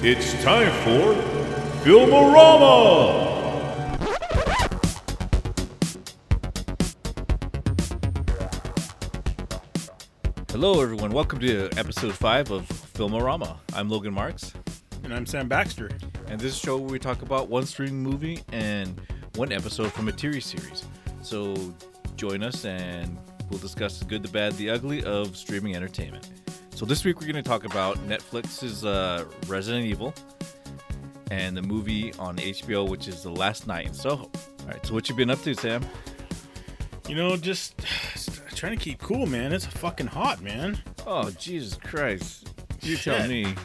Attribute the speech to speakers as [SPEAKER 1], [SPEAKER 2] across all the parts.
[SPEAKER 1] It's time for Filmorama! Hello, everyone. Welcome to episode 5 of Filmorama. I'm Logan Marks,
[SPEAKER 2] And I'm Sam Baxter.
[SPEAKER 1] and this is a show where we talk about one streaming movie and one episode from a TV series. So join us and we'll discuss the good, the bad, the ugly of streaming entertainment. So this week we're going to talk about Netflix's uh, Resident Evil and the movie on HBO, which is The Last Night in Soho. All right, so what you been up to, Sam?
[SPEAKER 2] You know, just trying to keep cool, man. It's fucking hot, man.
[SPEAKER 1] Oh, Jesus Christ. You tell me.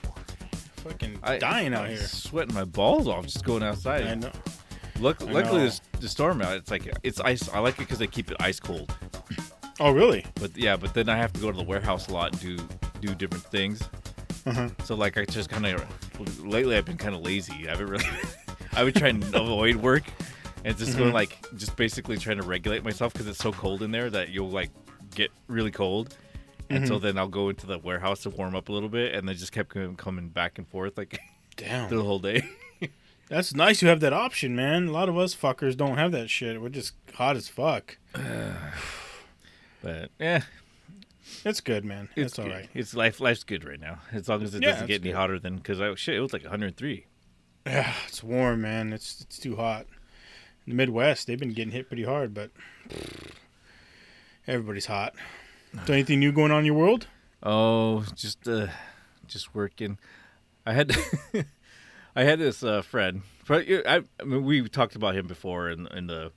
[SPEAKER 2] Fucking
[SPEAKER 1] I,
[SPEAKER 2] dying out
[SPEAKER 1] I'm
[SPEAKER 2] here.
[SPEAKER 1] Sweating my balls off just going outside.
[SPEAKER 2] I know.
[SPEAKER 1] Luck,
[SPEAKER 2] I
[SPEAKER 1] luckily,
[SPEAKER 2] know.
[SPEAKER 1] this, the storm out. It's like it's ice. I like it because they keep it ice cold.
[SPEAKER 2] Oh, really?
[SPEAKER 1] But yeah, but then I have to go to the warehouse a lot and do do different things.
[SPEAKER 2] Uh-huh.
[SPEAKER 1] So like I just kind of lately I've been kind of lazy. I haven't really. I would try and avoid work and just
[SPEAKER 2] Mm-hmm.
[SPEAKER 1] go like just basically trying to regulate myself because it's so cold in there that you'll like get really cold. And
[SPEAKER 2] Mm-hmm.
[SPEAKER 1] so then I'll go into the warehouse to warm up a little bit, and then just kept coming back and forth like
[SPEAKER 2] Damn.
[SPEAKER 1] the whole day.
[SPEAKER 2] That's nice you have that option, man. A lot of us fuckers don't have that shit. We're just hot as fuck.
[SPEAKER 1] But yeah,
[SPEAKER 2] It's good, man.
[SPEAKER 1] It's
[SPEAKER 2] It's all right.
[SPEAKER 1] It's life. Life's good right now, as long as it
[SPEAKER 2] Yeah,
[SPEAKER 1] doesn't get any
[SPEAKER 2] good.
[SPEAKER 1] hotter than because I shit. It was like 103.
[SPEAKER 2] Yeah, it's warm, man. It's it's too hot. In the Midwest, they've been getting hit pretty hard, but everybody's hot. So anything new going on in your world?
[SPEAKER 1] Oh, just uh, just working. I had I had this uh, friend. fr- I, I mean, we talked about him before in in the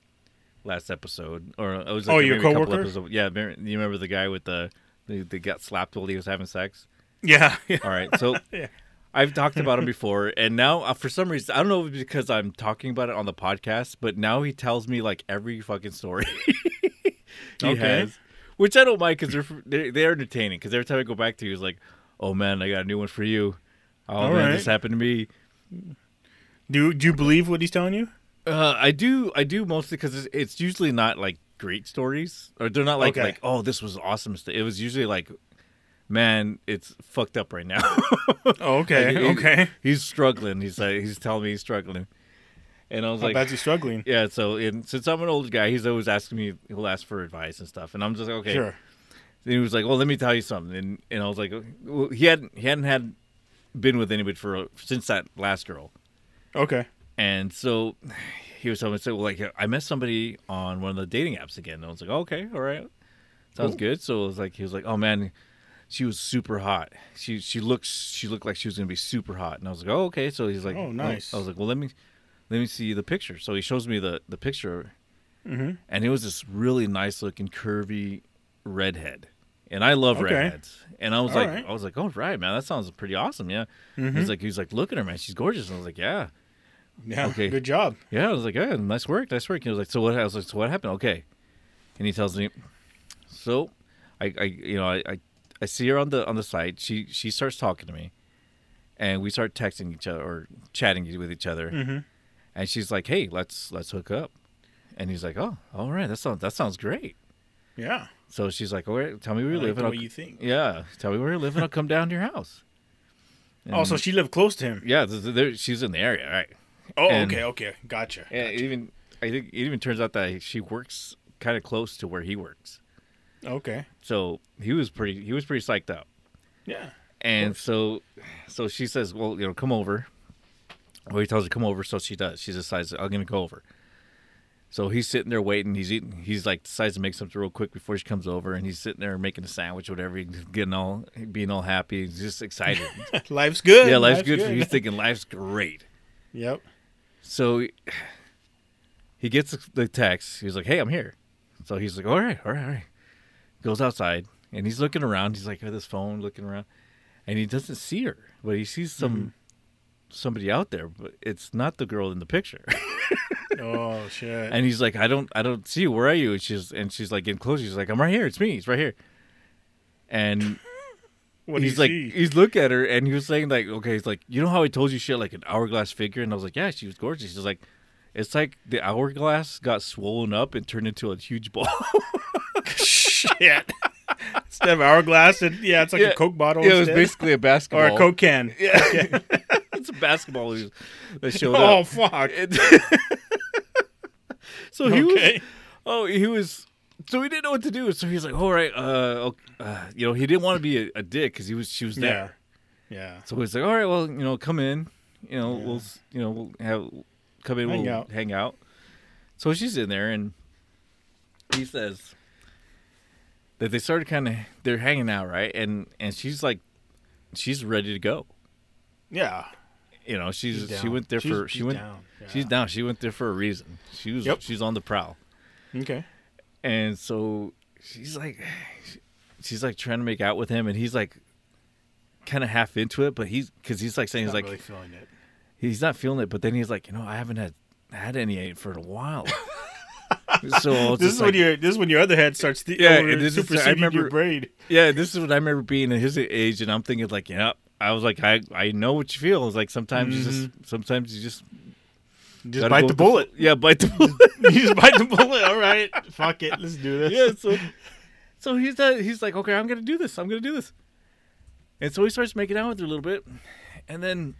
[SPEAKER 1] last episode, or it was like
[SPEAKER 2] Oh, your
[SPEAKER 1] maybe a couple
[SPEAKER 2] coworker?
[SPEAKER 1] episodes- Yeah, you remember the guy with the they, they got slapped while he was having sex?
[SPEAKER 2] Yeah.
[SPEAKER 1] All right, so
[SPEAKER 2] Yeah.
[SPEAKER 1] I've talked about him before, and now uh, for some reason I don't know if it's because I'm talking about it on the podcast, but now he tells me like every fucking story he
[SPEAKER 2] Okay.
[SPEAKER 1] has, which I don't mind because they're, they're they're entertaining. Because every time I go back to, you, he's like, "Oh man, I got a new one for you." Oh
[SPEAKER 2] All
[SPEAKER 1] man,
[SPEAKER 2] right.
[SPEAKER 1] this happened to me.
[SPEAKER 2] Do do you believe what he's telling you?
[SPEAKER 1] Uh, I do, I do mostly because it's, it's usually not like great stories, or they're not like
[SPEAKER 2] Okay.
[SPEAKER 1] like oh this was awesome. st-" It was usually like, man, it's fucked up right now.
[SPEAKER 2] Oh, okay.
[SPEAKER 1] Like, he-
[SPEAKER 2] okay.
[SPEAKER 1] He's struggling. He's like he's telling me he's struggling, and I was
[SPEAKER 2] How
[SPEAKER 1] like,
[SPEAKER 2] bad's he struggling?
[SPEAKER 1] yeah. So and since I'm an older guy, he's always asking me. He'll ask for advice and stuff, and I'm just like, okay.
[SPEAKER 2] Sure.
[SPEAKER 1] And he was like, well, let me tell you something, and and I was like, well, he hadn't he hadn't had been with anybody for since that last girl,
[SPEAKER 2] Okay.
[SPEAKER 1] And so he was telling me, well, like I met somebody on one of the dating apps again. And I was like, okay, all right, sounds
[SPEAKER 2] Cool.
[SPEAKER 1] good. So it was like he was like, oh man, she was super hot. She she looks she looked like she was gonna be super hot, and I was like, oh okay. So he's like,
[SPEAKER 2] Oh, nice.
[SPEAKER 1] I was like, well, let me let me see the picture. So he shows me the the picture,
[SPEAKER 2] Mm-hmm.
[SPEAKER 1] and it was this really nice looking curvy redhead. And I love
[SPEAKER 2] Okay.
[SPEAKER 1] redheads. And I was
[SPEAKER 2] All
[SPEAKER 1] like,
[SPEAKER 2] right.
[SPEAKER 1] I was like, oh right, man, that sounds pretty awesome. Yeah.
[SPEAKER 2] Mm-hmm.
[SPEAKER 1] He's like, he's like, look at her, man, she's gorgeous. And I was like, yeah.
[SPEAKER 2] Yeah.
[SPEAKER 1] Okay.
[SPEAKER 2] Good job.
[SPEAKER 1] Yeah, I was like, yeah, nice work, nice work. He was like, so what? I was like, so what happened? Okay, and he tells me, so, I, I, you know, I, I, I see her on the on the site. She she starts talking to me, and we start texting each other or chatting with each other,
[SPEAKER 2] Mm-hmm.
[SPEAKER 1] and she's like, hey, let's let's hook up, and he's like, oh, all right, that sounds that sounds great.
[SPEAKER 2] Yeah.
[SPEAKER 1] So she's like, all right, tell me where you
[SPEAKER 2] like
[SPEAKER 1] live,
[SPEAKER 2] the
[SPEAKER 1] and I'll,
[SPEAKER 2] you think.
[SPEAKER 1] yeah, tell me where you live, and I'll come down to your house.
[SPEAKER 2] Oh, so she lived close to him.
[SPEAKER 1] yeah, th- th- there- she's in the area, right?
[SPEAKER 2] Oh,
[SPEAKER 1] and-
[SPEAKER 2] okay, okay, gotcha.
[SPEAKER 1] Yeah, it even I think it even turns out that she works kind of close to where he works.
[SPEAKER 2] Okay.
[SPEAKER 1] So he was pretty he was pretty psyched up.
[SPEAKER 2] Yeah.
[SPEAKER 1] And so so she says, "Well, you know, come over." Well, he tells her come over, so she does. She decides, "I'm going to go over." So he's sitting there waiting. He's eating. He's like decides to make something real quick before she comes over, and he's sitting there making a sandwich, whatever. He's getting all being all happy. He's just excited.
[SPEAKER 2] Life's good.
[SPEAKER 1] yeah, life's, good. for He's thinking life's great.
[SPEAKER 2] Yep.
[SPEAKER 1] So he gets the text. He's like, "Hey, I'm here." So he's like, "All right, all right, all right." Goes outside and he's looking around. He's like at his phone, looking around, and he doesn't see her, but he sees some mm-hmm. somebody out there, but it's not the girl in the picture.
[SPEAKER 2] Oh shit.
[SPEAKER 1] and he's like, "I don't, I don't see you. Where are you?" And she's and she's like getting close. She's like, "I'm right here. It's me. It's right here." And
[SPEAKER 2] what
[SPEAKER 1] he's like,
[SPEAKER 2] see?
[SPEAKER 1] he's looking at her, and he was saying like, "Okay, he's like, you know how I told you she had like an hourglass figure?" And I was like, "Yeah, she was gorgeous." He's like, "It's like the hourglass got swollen up and turned into a huge ball."
[SPEAKER 2] shit. Instead of hourglass, and yeah, it's like
[SPEAKER 1] Yeah.
[SPEAKER 2] a Coke bottle.
[SPEAKER 1] yeah, it was basically a basketball.
[SPEAKER 2] or a Coke can.
[SPEAKER 1] Yeah. it's a basketball that showed
[SPEAKER 2] Oh
[SPEAKER 1] up.
[SPEAKER 2] Oh
[SPEAKER 1] fuck. So he was Oh, he was. So he didn't know what to do. So he's like, "All right, uh, uh you know, he didn't want to be a, a dick because he was she was there.
[SPEAKER 2] Yeah. Yeah.
[SPEAKER 1] So he's like, "All right, well, you know, come in. You know,
[SPEAKER 2] Yeah.
[SPEAKER 1] we'll, you know, we'll have come in,
[SPEAKER 2] Hang
[SPEAKER 1] we'll
[SPEAKER 2] out.
[SPEAKER 1] hang out." So she's in there, and he says that they started kind of they're hanging out, right? And and she's like, she's ready to go.
[SPEAKER 2] Yeah.
[SPEAKER 1] You know, she's,
[SPEAKER 2] She's
[SPEAKER 1] she went there
[SPEAKER 2] She's-
[SPEAKER 1] for she
[SPEAKER 2] she's
[SPEAKER 1] went
[SPEAKER 2] down. Yeah.
[SPEAKER 1] she's down. She went there for a reason. She was
[SPEAKER 2] Yep.
[SPEAKER 1] she's on the prowl.
[SPEAKER 2] Okay.
[SPEAKER 1] And so she's like, she's like trying to make out with him, and he's like, kind of half into it, but he's because he's like saying he's
[SPEAKER 2] Not
[SPEAKER 1] like
[SPEAKER 2] really feeling it.
[SPEAKER 1] he's not feeling it, but then he's like, you know, I haven't had had any for a while. so
[SPEAKER 2] This is
[SPEAKER 1] like,
[SPEAKER 2] when your this is when your other head starts to
[SPEAKER 1] Yeah,
[SPEAKER 2] over
[SPEAKER 1] this is- I remember-
[SPEAKER 2] your braid.
[SPEAKER 1] yeah, this is what I remember being at his age, and I'm thinking like, yeah, I was like, I I know what you feel. It's like sometimes you just mm-hmm. sometimes you just
[SPEAKER 2] Just bite the bullet.
[SPEAKER 1] yeah, bite the bullet.
[SPEAKER 2] you just bite the bullet. All right. Fuck it. Let's do this.
[SPEAKER 1] yeah, so so he's uh, he's like, okay, I'm gonna do this. I'm gonna do this. And so he starts making out with her a little bit, and then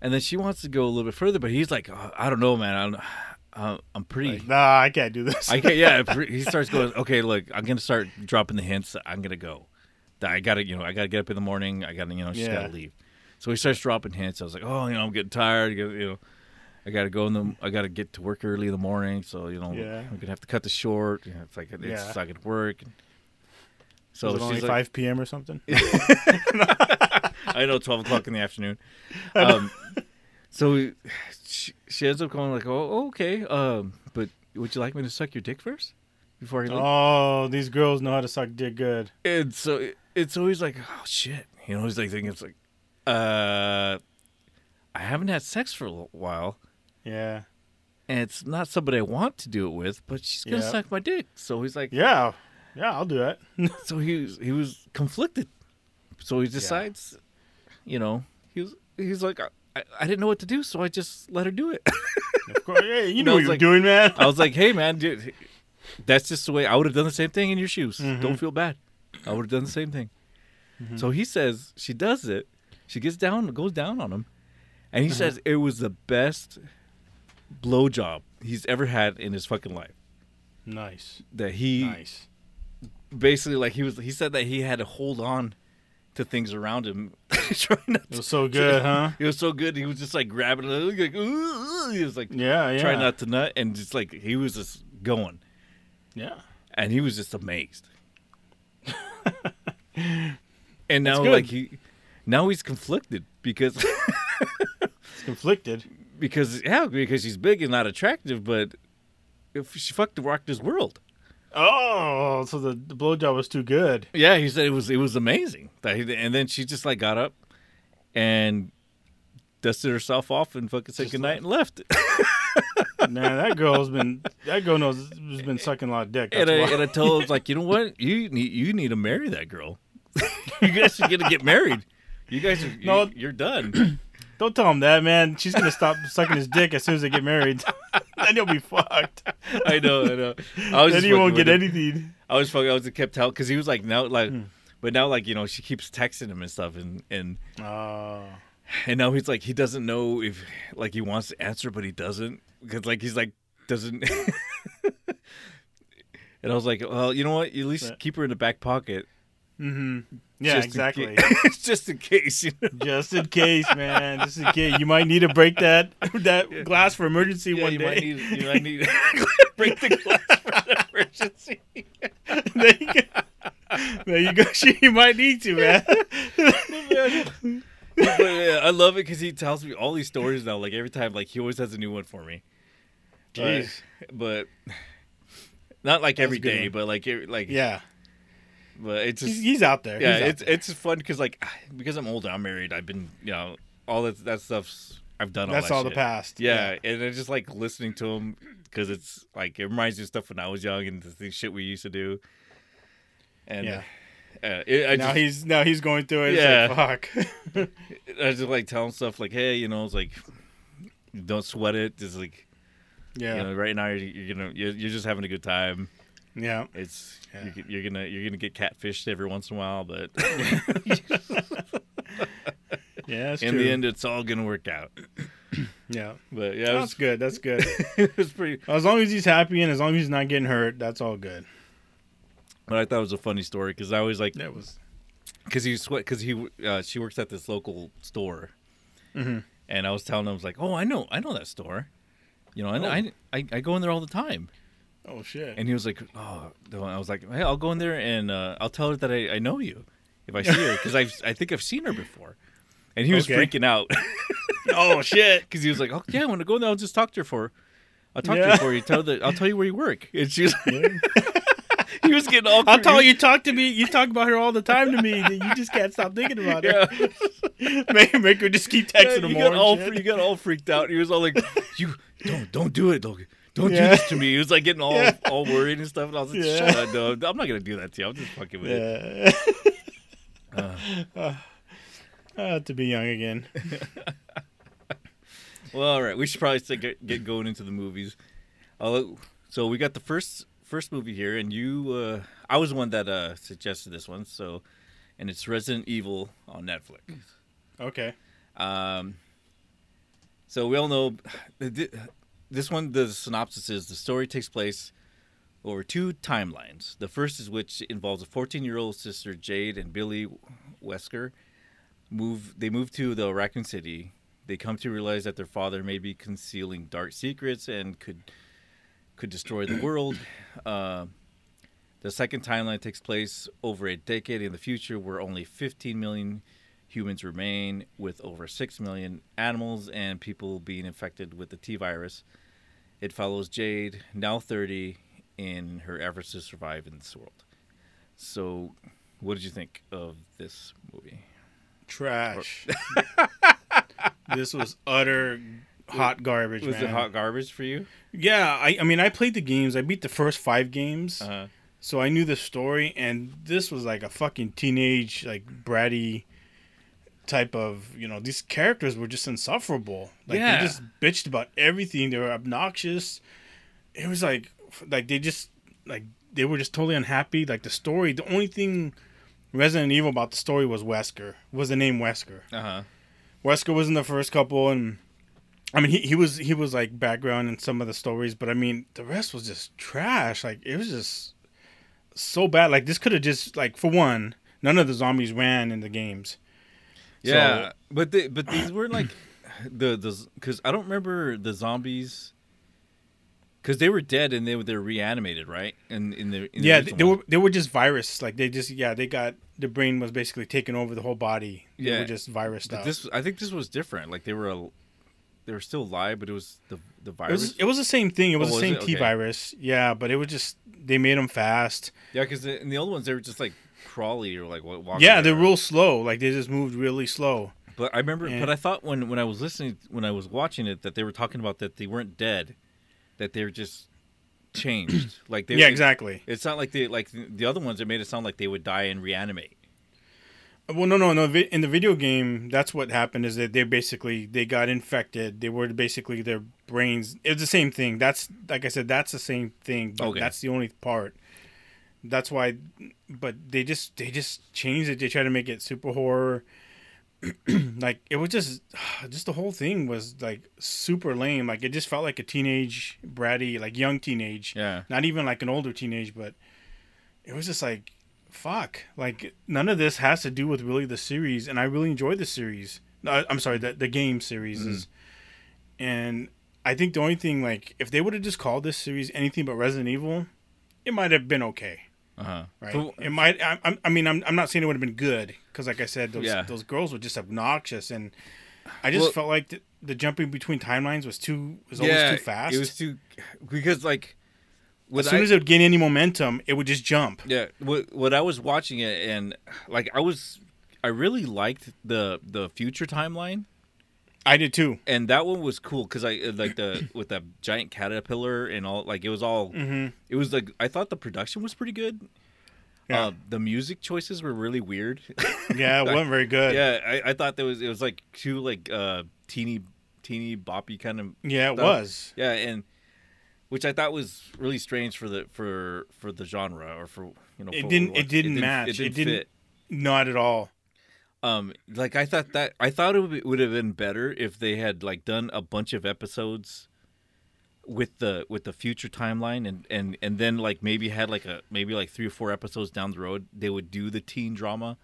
[SPEAKER 1] and then she wants to go a little bit further, but he's like, oh, I don't know, man. I'm uh, I'm pretty.
[SPEAKER 2] Like, nah, I can't do this.
[SPEAKER 1] I can't. Yeah, he starts going. Okay, look, I'm gonna start dropping the hints. I'm gonna go. I gotta, you know, I gotta get up in the morning. I gotta, you know, she's
[SPEAKER 2] Yeah.
[SPEAKER 1] gotta leave. So he starts dropping hints. I was like, oh, you know, I'm getting tired. You know, I gotta go in the. I gotta get to work early in the morning. So you know,
[SPEAKER 2] Yeah.
[SPEAKER 1] I'm gonna have to cut this short. You know, it's like it's
[SPEAKER 2] Yeah.
[SPEAKER 1] not gonna work. So
[SPEAKER 2] Is it only
[SPEAKER 1] like,
[SPEAKER 2] 5 p.m. or something?
[SPEAKER 1] I know, twelve o'clock in the afternoon. Um, so she, she ends up going like, "Oh, okay, um, but would you like me to suck your dick first before leave?"
[SPEAKER 2] Oh, these girls know how to suck dick good.
[SPEAKER 1] And so it- it's always like, "Oh shit," you know. He's like thinking, "It's like, uh, I haven't had sex for a while,
[SPEAKER 2] Yeah.
[SPEAKER 1] and it's not somebody I want to do it with, but she's gonna
[SPEAKER 2] Yeah.
[SPEAKER 1] suck my dick." So he's like,
[SPEAKER 2] Yeah. Yeah, I'll do that.
[SPEAKER 1] so he was he was conflicted. So he decides, you know, he was he's like, I, I didn't know what to do, so I just let her do it.
[SPEAKER 2] of course. Hey, you know what you're
[SPEAKER 1] like-
[SPEAKER 2] doing, man.
[SPEAKER 1] I was like, hey man, dude, that's just the way I would have done the same thing in your shoes.
[SPEAKER 2] Mhm.
[SPEAKER 1] Don't feel bad. I would have done the same thing.
[SPEAKER 2] Mm-hmm.
[SPEAKER 1] So he says she does it. She gets down, goes down on him, and
[SPEAKER 2] Uh-huh.
[SPEAKER 1] he says it was the best blowjob he's ever had in his fucking life.
[SPEAKER 2] Nice.
[SPEAKER 1] That he
[SPEAKER 2] Nice.
[SPEAKER 1] basically like he was. He said that he had to hold on to things around him, trying not
[SPEAKER 2] It
[SPEAKER 1] to.
[SPEAKER 2] was so good, huh?
[SPEAKER 1] It was so good. He was just like grabbing it. Like, "Ooh, ooh," he was like
[SPEAKER 2] Yeah, yeah.
[SPEAKER 1] trying not to nut, and just like he was just going.
[SPEAKER 2] Yeah.
[SPEAKER 1] and he was just amazed. and now, like he, now he's conflicted because
[SPEAKER 2] he's conflicted.
[SPEAKER 1] because yeah, because she's big and not attractive, but if she fucked rocked his world.
[SPEAKER 2] Oh, so the, the blowjob was too good.
[SPEAKER 1] Yeah, he said it was it was amazing. That he, and then she just like got up and dusted herself off and fucking said
[SPEAKER 2] Just
[SPEAKER 1] goodnight and left.
[SPEAKER 2] Man, that girl's been that girl knows has been sucking a lot of dick.
[SPEAKER 1] and I, and I told him, like, you know what? You need you need to marry that girl. you guys are gonna get married. You guys are
[SPEAKER 2] No.
[SPEAKER 1] you, you're done.
[SPEAKER 2] Don't tell him that, man. She's gonna stop sucking his dick as soon as they get married. then you'll be fucked.
[SPEAKER 1] I know, I know. I was
[SPEAKER 2] then you won't get anything.
[SPEAKER 1] I was fucking. I was kept telling because he was like now like,
[SPEAKER 2] Hmm.
[SPEAKER 1] but now like you know she keeps texting him and stuff and and
[SPEAKER 2] Oh,
[SPEAKER 1] and now he's like he doesn't know if like he wants to answer but he doesn't because like he's like doesn't. and I was like, well, you know what? You at least keep her in the back pocket.
[SPEAKER 2] mm-hmm. Yeah,
[SPEAKER 1] just
[SPEAKER 2] exactly.
[SPEAKER 1] ca- just in case. You know?
[SPEAKER 2] Just in case, man. Just in case. You might need to break that that glass for emergency
[SPEAKER 1] Yeah,
[SPEAKER 2] one
[SPEAKER 1] you
[SPEAKER 2] day.
[SPEAKER 1] might need. You might need to break the glass for an emergency.
[SPEAKER 2] there you go. There you go. You might need to, man.
[SPEAKER 1] but yeah, I love it because he tells me all these stories now. Like every time, like he always has a new one for me.
[SPEAKER 2] Jeez.
[SPEAKER 1] but not like
[SPEAKER 2] That's
[SPEAKER 1] every day,
[SPEAKER 2] one.
[SPEAKER 1] but like like
[SPEAKER 2] Yeah,
[SPEAKER 1] But it's just
[SPEAKER 2] he's, he's out there.
[SPEAKER 1] yeah,
[SPEAKER 2] out
[SPEAKER 1] it's
[SPEAKER 2] there.
[SPEAKER 1] it's fun because like because I'm older, I'm married. I've been you know all that that stuff's I've done.
[SPEAKER 2] that's
[SPEAKER 1] all,
[SPEAKER 2] all
[SPEAKER 1] that
[SPEAKER 2] the past.
[SPEAKER 1] Yeah, and it's just like listening to him because it's like it reminds me of stuff when I was young and the, shit we used to do. And
[SPEAKER 2] Yeah.
[SPEAKER 1] uh, it,
[SPEAKER 2] now
[SPEAKER 1] just,
[SPEAKER 2] he's now he's going through it.
[SPEAKER 1] Yeah.
[SPEAKER 2] It's like, fuck.
[SPEAKER 1] I just like telling stuff like, hey, you know, it's like, don't sweat it. Just like,
[SPEAKER 2] yeah,
[SPEAKER 1] you know, right now you're, you're gonna you're, you're just having a good time.
[SPEAKER 2] Yeah.
[SPEAKER 1] It's
[SPEAKER 2] Yeah.
[SPEAKER 1] you're, you're gonna you're gonna get catfished every once in a while, but
[SPEAKER 2] Yeah,
[SPEAKER 1] in
[SPEAKER 2] true.
[SPEAKER 1] the end, it's all gonna work out.
[SPEAKER 2] yeah,
[SPEAKER 1] But yeah, it
[SPEAKER 2] that's
[SPEAKER 1] was,
[SPEAKER 2] good. That's good.
[SPEAKER 1] it was pretty.
[SPEAKER 2] as long as he's happy and as long as he's not getting hurt, that's all good.
[SPEAKER 1] But I thought it was a funny story because I always like
[SPEAKER 2] That was.
[SPEAKER 1] because he sweat because he uh, she works at this local store,
[SPEAKER 2] Mhm.
[SPEAKER 1] and I was telling him I was like, oh, I know, I know that store. You know,
[SPEAKER 2] Oh.
[SPEAKER 1] I, I, I go in there all the time.
[SPEAKER 2] Oh shit.
[SPEAKER 1] And he was like, "Oh," I was like, "Hey, I'll go in there and uh, I'll tell her that I, I know you if I see her because I I think I've seen her before." And he was
[SPEAKER 2] Okay.
[SPEAKER 1] freaking out
[SPEAKER 2] oh shit.
[SPEAKER 1] because he was like, "Oh yeah, when I go in there, I'll just talk to her for, I'll talk to her for you. Tell her, I'll tell you where you work." And she's he was getting all.
[SPEAKER 2] I'll tell you, talk to me. You talk about her all the time to me. You just can't stop thinking about her.
[SPEAKER 1] Yeah.
[SPEAKER 2] make, make her just keep
[SPEAKER 1] Yeah,
[SPEAKER 2] texting
[SPEAKER 1] you
[SPEAKER 2] him
[SPEAKER 1] got all
[SPEAKER 2] shit.
[SPEAKER 1] you got all freaked out. He was all like, "You don't don't do it. Don't
[SPEAKER 2] Yeah.
[SPEAKER 1] do this to me." He was like getting all
[SPEAKER 2] Yeah.
[SPEAKER 1] all worried and stuff. And I was like,
[SPEAKER 2] Yeah.
[SPEAKER 1] "Shut up, no, I'm not gonna do that to you. I'm just fucking with it."
[SPEAKER 2] Yeah.
[SPEAKER 1] Uh.
[SPEAKER 2] Uh, to be young again.
[SPEAKER 1] Well, all right. We should probably get, get going into the movies. Uh, so we got the first first movie here, and you, uh, I was the one that uh, suggested this one. So, and it's Resident Evil on Netflix.
[SPEAKER 2] Okay.
[SPEAKER 1] Um, so we all know this one. The synopsis is the story takes place over two timelines. The first is which involves a 14 year old sister Jade and Billie Wesker. Move they move to the Raccoon City. They come to realize that their father may be concealing dark secrets and could could destroy the world. Uh, the second timeline takes place over a decade in the future, where only 15 million humans remain, with over 6 million animals and people being infected with the T virus. It follows Jade, now 30, in her efforts to survive in this world. So, what did you think of this movie?
[SPEAKER 2] Trash. this was utter hot garbage,
[SPEAKER 1] Was
[SPEAKER 2] man.
[SPEAKER 1] it hot garbage for you?
[SPEAKER 2] Yeah, I, I mean, I played the games. I beat the first five games,
[SPEAKER 1] Uh,
[SPEAKER 2] so I knew the story. And this was like a fucking teenage, like bratty type of, you know, these characters were just insufferable. Like
[SPEAKER 1] Yeah.
[SPEAKER 2] they just bitched about everything. They were obnoxious. It was like, like they just, like they were just totally unhappy. Like the story, the only thing Resident Evil about the story was Wesker. Was the name Wesker?
[SPEAKER 1] uh huh.
[SPEAKER 2] Wesker was in the first couple, and I mean he, he was he was like background in some of the stories, but I mean the rest was just trash. Like it was just so bad. Like this could have just like for one, none of the zombies ran in the games.
[SPEAKER 1] Yeah, but they, but these were like the the because I don't remember the zombies because they were dead and they were they're reanimated, right? And in the in
[SPEAKER 2] yeah,
[SPEAKER 1] original
[SPEAKER 2] they
[SPEAKER 1] one.
[SPEAKER 2] were they were just virus. Like they just yeah they got the brain was basically taking over the whole body. They
[SPEAKER 1] Yeah.
[SPEAKER 2] were just virus
[SPEAKER 1] But this I think this was different. Like they were a, they were still alive, but it was the the
[SPEAKER 2] it
[SPEAKER 1] virus.
[SPEAKER 2] was it was the same thing. It was
[SPEAKER 1] Oh,
[SPEAKER 2] the same
[SPEAKER 1] it?
[SPEAKER 2] T
[SPEAKER 1] Okay.
[SPEAKER 2] virus. Yeah, but it was just they made them fast.
[SPEAKER 1] yeah, because in the old ones they were just like crawly or like walking.
[SPEAKER 2] Yeah, they're real slow. Like they just moved really slow.
[SPEAKER 1] But I remember,
[SPEAKER 2] Yeah.
[SPEAKER 1] but I thought when when I was listening, when I was watching it, that they were talking about that they weren't dead, that they were just changed. like they
[SPEAKER 2] yeah, exactly.
[SPEAKER 1] It's not like they like the other ones. It made it sound like they would die and reanimate.
[SPEAKER 2] Well, no, no, no. In the video game, that's what happened. Is that they basically they got infected. They were basically their brains. It's the same thing. That's like I said. That's the same thing. But
[SPEAKER 1] Okay.
[SPEAKER 2] That's the only part. That's why. But they just they just changed it. They tried to make it super horror. like it was just just the whole thing was like super lame. Like it just felt like a teenage bratty, like young teenage.
[SPEAKER 1] Yeah.
[SPEAKER 2] Not even like an older teenage, but it was just like fuck. Like none of this has to do with really the series, and I really enjoyed the series. No, I'm sorry, the the game series is, mm-hmm. and I think the only thing like if they would have just called this series anything but Resident Evil, it might have been okay.
[SPEAKER 1] Uh huh.
[SPEAKER 2] Right? it might. I, I'm- mean, I'm, I'm not saying it would have been good because, like I said, those
[SPEAKER 1] Yeah.
[SPEAKER 2] those girls were just obnoxious, and I just
[SPEAKER 1] Well-
[SPEAKER 2] felt like the, the jumping between timelines was too was always too fast.
[SPEAKER 1] It was too because like
[SPEAKER 2] as soon
[SPEAKER 1] I,
[SPEAKER 2] as it would gain any momentum, it would just jump.
[SPEAKER 1] yeah what what I was watching it and like I was I really liked the the future timeline
[SPEAKER 2] I did too.
[SPEAKER 1] and that one was cool because I uh, like the with that giant caterpillar and all like it was all
[SPEAKER 2] hmm
[SPEAKER 1] it was like I thought the production was pretty good.
[SPEAKER 2] Yeah.
[SPEAKER 1] Uh, the music choices were really weird.
[SPEAKER 2] Yeah, it wasn't very good.
[SPEAKER 1] yeah, I, I thought there was it was like too like uh teeny teeny boppy kind of
[SPEAKER 2] Yeah, it
[SPEAKER 1] stuff.
[SPEAKER 2] was.
[SPEAKER 1] Yeah, and which I thought was really strange for the for for the genre or for you know
[SPEAKER 2] It
[SPEAKER 1] for what
[SPEAKER 2] didn't- it didn't match.
[SPEAKER 1] It didn't,
[SPEAKER 2] It didn't-
[SPEAKER 1] fit.
[SPEAKER 2] Not at all.
[SPEAKER 1] Um, like I thought that I thought it would, be, would have been better if they had like done a bunch of episodes with the with the future timeline and and and then like maybe had like a maybe like three or four episodes down the road they would do the teen drama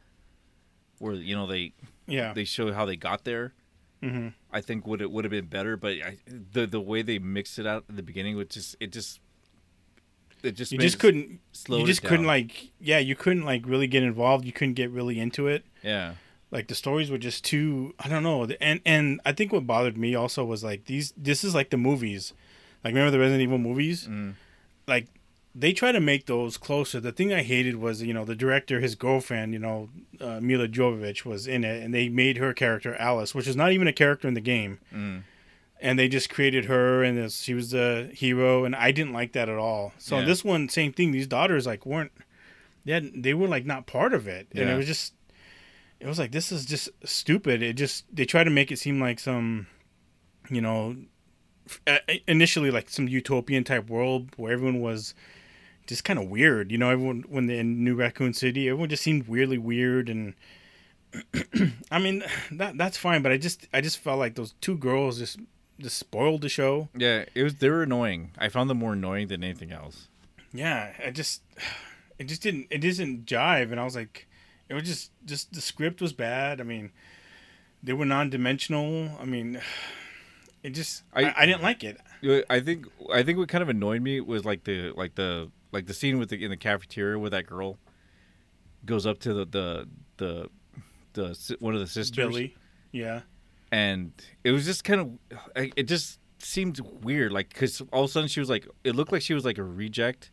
[SPEAKER 1] where you know they
[SPEAKER 2] Yeah.
[SPEAKER 1] they show how they got there.
[SPEAKER 2] hmm
[SPEAKER 1] I think would it would have been better, but I, the the way they mixed it out at the beginning, would just it just it just
[SPEAKER 2] You just couldn't.
[SPEAKER 1] slowed
[SPEAKER 2] You just couldn't like. Yeah, you couldn't like really get involved. You couldn't get really into it.
[SPEAKER 1] yeah
[SPEAKER 2] Like the stories were just too. I don't know. And and I think what bothered me also was like these. This is like the movies. Like remember the Resident Evil movies?
[SPEAKER 1] Mm.
[SPEAKER 2] Like they try to make those closer. The thing I hated was you know the director, his girlfriend, you know, uh, Milla Jovovich was in it, and they made her character Alice, which is not even a character in the game.
[SPEAKER 1] Mm.
[SPEAKER 2] and they just created her and this, she was the hero and i didn't like that at all so
[SPEAKER 1] Yeah.
[SPEAKER 2] this one same thing these daughters like weren't they, had, they were like not part of it and it was just it was like this is just stupid it just they try to make it seem like some you know uh, initially like some utopian type world where everyone was just kind of weird you know everyone when they're in new raccoon city everyone just seemed weirdly weird and i mean that that's fine but i just i just felt like those two girls just just spoiled the show
[SPEAKER 1] yeah it was they were annoying. I found them more annoying than anything else.
[SPEAKER 2] yeah i just it just didn't it didn't jive and i was like it was just just the script was bad. I mean they were non-dimensional. I mean it just i,
[SPEAKER 1] I-
[SPEAKER 2] I, didn't like it.
[SPEAKER 1] I think I think what kind of annoyed me was like the like the like the scene with the in the cafeteria where that girl goes up to the the the, the one of the sisters.
[SPEAKER 2] Billie yeah.
[SPEAKER 1] And it was just kind of it just seemed weird like because all of a sudden she was like it looked like she was like a reject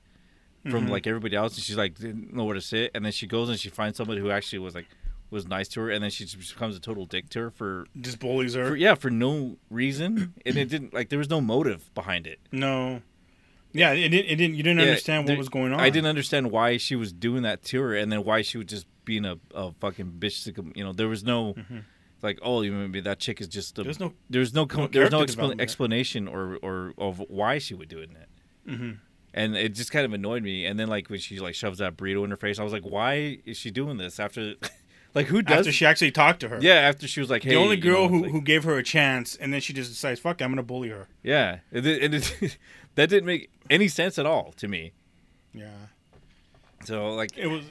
[SPEAKER 1] from
[SPEAKER 2] Mhm.
[SPEAKER 1] like everybody else and she's like didn't know where to sit and then she goes and she finds somebody who actually was like was nice to her and then she just becomes a total dick to her for,
[SPEAKER 2] just bullies her
[SPEAKER 1] for yeah for no reason and it didn't like there was no motive behind it
[SPEAKER 2] no yeah it didn't it didn't you didn't
[SPEAKER 1] Yeah,
[SPEAKER 2] understand what
[SPEAKER 1] there-
[SPEAKER 2] was going on
[SPEAKER 1] I didn't understand why she was doing that to her, and then why she was just being a, a fucking bitch. You know, there was no like, oh, you maybe that chick is just a.
[SPEAKER 2] Mm-hmm. there's no
[SPEAKER 1] there's no,
[SPEAKER 2] no
[SPEAKER 1] there's no
[SPEAKER 2] development.
[SPEAKER 1] explanation or, or of why she would do it.
[SPEAKER 2] hmm
[SPEAKER 1] And it just kind of annoyed me. And then like when she like shoves that burrito in her face, I was like, why is she doing this after? like who does?
[SPEAKER 2] after she actually talked to her
[SPEAKER 1] yeah, after she was like, hey,
[SPEAKER 2] the only
[SPEAKER 1] you
[SPEAKER 2] girl
[SPEAKER 1] know,
[SPEAKER 2] who,
[SPEAKER 1] like-
[SPEAKER 2] who gave her a chance and then she just decides fuck it, i'm gonna bully her
[SPEAKER 1] yeah, and it, and it, that didn't make any sense at all to me.
[SPEAKER 2] yeah
[SPEAKER 1] So like,
[SPEAKER 2] it was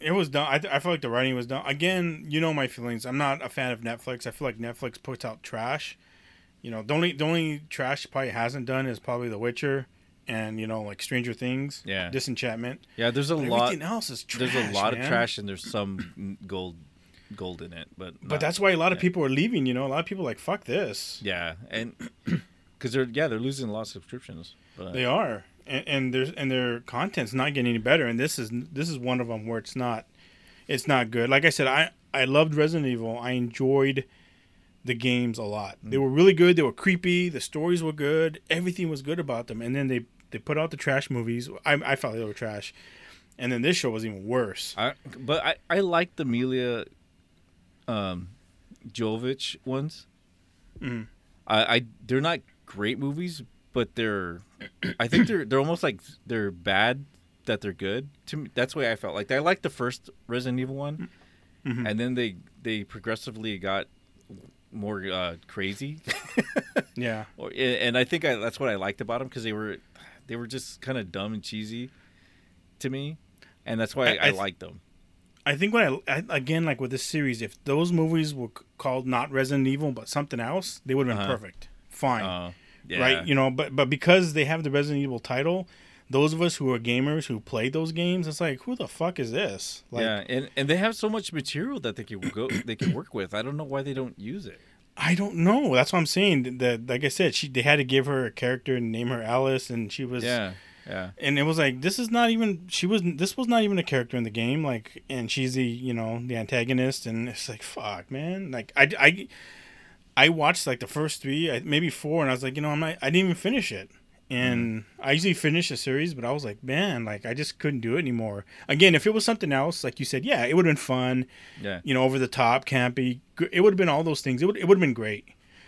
[SPEAKER 2] it was done I, I feel like the writing was done again you know my feelings i'm not a fan of netflix i feel like netflix puts out trash you know the only the only trash probably hasn't done is probably the witcher and you know like stranger things
[SPEAKER 1] Yeah.
[SPEAKER 2] disenchantment
[SPEAKER 1] yeah, there's a
[SPEAKER 2] But
[SPEAKER 1] lot.
[SPEAKER 2] everything else is trash
[SPEAKER 1] there's a lot
[SPEAKER 2] man.
[SPEAKER 1] of trash and there's some gold gold in it but
[SPEAKER 2] but
[SPEAKER 1] not-
[SPEAKER 2] that's why a lot of people are leaving you know a lot of people are like fuck this
[SPEAKER 1] yeah and because they're yeah they're losing a lot of subscriptions but
[SPEAKER 2] They are, and, and there's and their content's not getting any better. And this is this is one of them where it's not, it's not good. Like I said, I I loved Resident Evil. I enjoyed the games a lot. They mm. were really good. They were creepy. The stories were good. Everything was good about them. And then they they put out the trash movies. I I felt they were trash. And then this show was even worse.
[SPEAKER 1] I but I I like the Milla um Jovovich ones
[SPEAKER 2] Mhm.
[SPEAKER 1] I I they're not great movies but they're I think they're they're almost like they're bad that they're good to me that's the way I felt like I liked the first Resident Evil one
[SPEAKER 2] Mhm.
[SPEAKER 1] and then they they progressively got more uh, crazy
[SPEAKER 2] Yeah.
[SPEAKER 1] Or, and I think I, that's what I liked about them because they were they were just kind of dumb and cheesy to me, and that's why
[SPEAKER 2] I-
[SPEAKER 1] I,
[SPEAKER 2] I
[SPEAKER 1] liked them.
[SPEAKER 2] I think when I, I again like with this series, if those movies were called not Resident Evil but something else, they would have been
[SPEAKER 1] Uh-huh.
[SPEAKER 2] perfect. Fine.
[SPEAKER 1] Uh, yeah.
[SPEAKER 2] right? You know, but but because they have the Resident Evil title, those of us who are gamers who played those games, it's like, who the fuck is this? Like,
[SPEAKER 1] yeah, and and they have so much material that they can go they can work with. I don't know why they don't use it.
[SPEAKER 2] I don't know. That's what I'm saying. That like I said, she they had to give her a character and name her Alice, and she was
[SPEAKER 1] Yeah, yeah,
[SPEAKER 2] and it was like this is not even she was this was not even a character in the game like and she's the you know the antagonist and it's like fuck man like i i, I watched like the first three maybe four and i was like you know i'm not i didn't even finish it and i usually finish a series but i was like man like i just couldn't do it anymore again if it was something else like you said yeah it would have been fun
[SPEAKER 1] yeah,
[SPEAKER 2] you know over the top campy it would have been all those things it would, it would have been great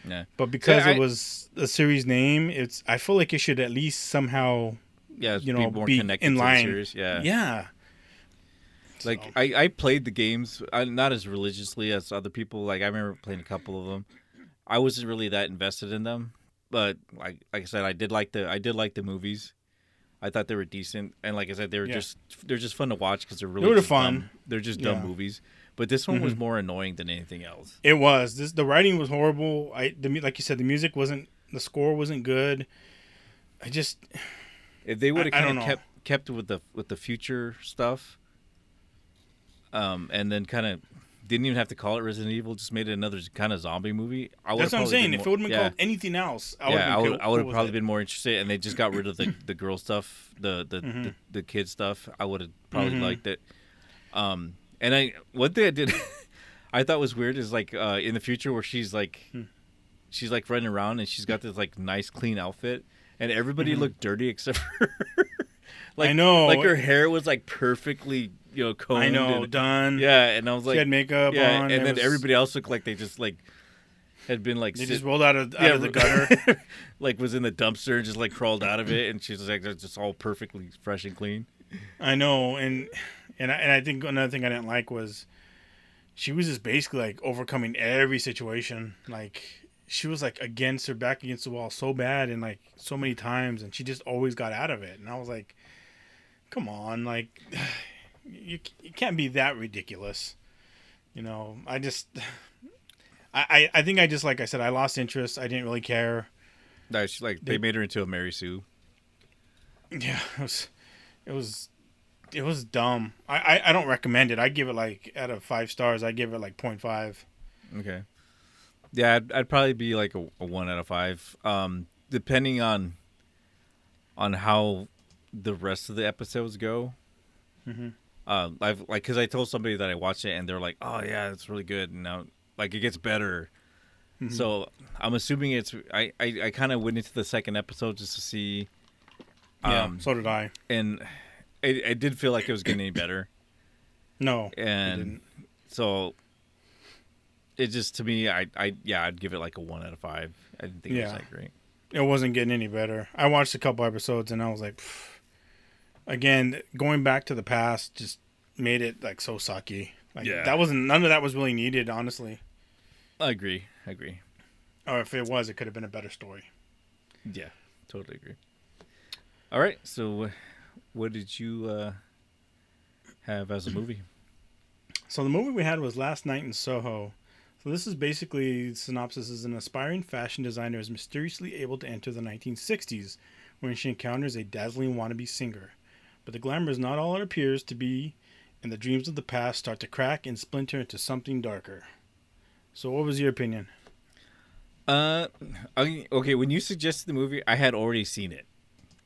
[SPEAKER 1] yeah,
[SPEAKER 2] but because
[SPEAKER 1] I-
[SPEAKER 2] it was a series name it's i feel like it should at least somehow
[SPEAKER 1] yeah.
[SPEAKER 2] you
[SPEAKER 1] be
[SPEAKER 2] know,
[SPEAKER 1] more
[SPEAKER 2] be
[SPEAKER 1] connected
[SPEAKER 2] in
[SPEAKER 1] to
[SPEAKER 2] line.
[SPEAKER 1] the series. Yeah,
[SPEAKER 2] yeah.
[SPEAKER 1] Like
[SPEAKER 2] so.
[SPEAKER 1] I, I played the games, uh, not as religiously as other people. Like I remember playing a couple of them. I wasn't really that invested in them, but like like I said, I did like the I did like the movies. I thought they were decent, and like I said, they were
[SPEAKER 2] Yeah.
[SPEAKER 1] just they're just fun to watch because they're really
[SPEAKER 2] were fun.
[SPEAKER 1] dumb- They're just dumb
[SPEAKER 2] Yeah.
[SPEAKER 1] movies. But this one was
[SPEAKER 2] Mhm.
[SPEAKER 1] more annoying than anything else.
[SPEAKER 2] It was this. The writing was horrible. I the like you said, the music wasn't. The score wasn't good. I just
[SPEAKER 1] If they would have kind of kept kept with the with the future stuff, um, and then kind of didn't even have to call it Resident Evil, just made it another kind of zombie movie. I
[SPEAKER 2] that's what I'm saying.
[SPEAKER 1] been
[SPEAKER 2] If it would have been
[SPEAKER 1] yeah.
[SPEAKER 2] called anything else, I would
[SPEAKER 1] yeah, I
[SPEAKER 2] have
[SPEAKER 1] would
[SPEAKER 2] been
[SPEAKER 1] I would have
[SPEAKER 2] cool
[SPEAKER 1] probably been more interested, and they just got rid of the the girl stuff, the the the,
[SPEAKER 2] Mhm.
[SPEAKER 1] the kid stuff. I would have probably
[SPEAKER 2] Mhm.
[SPEAKER 1] liked it. Um, and I one thing I did, I thought was weird is like uh, in the future where she's like,
[SPEAKER 2] Hmm.
[SPEAKER 1] she's like running around and she's got this like nice clean outfit, and everybody
[SPEAKER 2] Mhm.
[SPEAKER 1] looked dirty except for. her. like,
[SPEAKER 2] I know.
[SPEAKER 1] like her hair was like perfectly you know combed.
[SPEAKER 2] I know,
[SPEAKER 1] and-
[SPEAKER 2] done.
[SPEAKER 1] yeah, and I was
[SPEAKER 2] she
[SPEAKER 1] like,
[SPEAKER 2] had makeup
[SPEAKER 1] yeah,
[SPEAKER 2] on.
[SPEAKER 1] and then
[SPEAKER 2] was-
[SPEAKER 1] everybody else looked like they just like had been like
[SPEAKER 2] they
[SPEAKER 1] sit-
[SPEAKER 2] just rolled out of out
[SPEAKER 1] yeah,
[SPEAKER 2] of the gutter.
[SPEAKER 1] like was in the dumpster and just like crawled out of it, and she's like just all perfectly fresh and clean.
[SPEAKER 2] I know, and and I, and I think another thing I didn't like was she was just basically like overcoming every situation. Like she was like against her back against the wall so bad and like so many times, and she just always got out of it. And I was like, come on, like you you can't be that ridiculous. You know, I just. I, I think I just like I said I lost interest. I didn't really care.
[SPEAKER 1] No, she like they
[SPEAKER 2] They-
[SPEAKER 1] made her into a Mary Sue.
[SPEAKER 2] Yeah, it was, it was, it was dumb. I, I, I don't recommend it. I give it like out of five stars. I give it like 0.5.
[SPEAKER 1] Okay. Yeah, I'd, I'd probably be like a, a one out of five, um, depending on on how the rest of the episodes go.
[SPEAKER 2] Mhm.
[SPEAKER 1] Um, I've like because I told somebody that I watched it and they're like, "Oh yeah, it's really good." And now like it gets better.
[SPEAKER 2] Mhm.
[SPEAKER 1] So I'm assuming it's. I I, I kind of went into the second episode just to see.
[SPEAKER 2] Yeah,
[SPEAKER 1] Um,
[SPEAKER 2] so did I.
[SPEAKER 1] and it, it did feel like it was getting any better.
[SPEAKER 2] No,
[SPEAKER 1] and so it just to me i i yeah i'd give it like a one out of five i didn't think it was that great
[SPEAKER 2] it wasn't getting any better. I watched a couple episodes and I was like, "Pff." Again, going back to the past just made it like so sucky. Like
[SPEAKER 1] Yeah.
[SPEAKER 2] that wasn't none of that was really needed, honestly.
[SPEAKER 1] i agree i agree
[SPEAKER 2] Or if it was, it could have been a better story.
[SPEAKER 1] yeah totally agree all right so what did you uh have as a movie
[SPEAKER 2] So the movie we had was Last Night in Soho. So this is basically synopsis is an aspiring fashion designer is mysteriously able to enter the 1960s when she encounters a dazzling wannabe singer. But the glamour is not all it appears to be, and the dreams of the past start to crack and splinter into something darker. So what was your opinion?
[SPEAKER 1] uh I, okay when you suggested the movie i had already seen it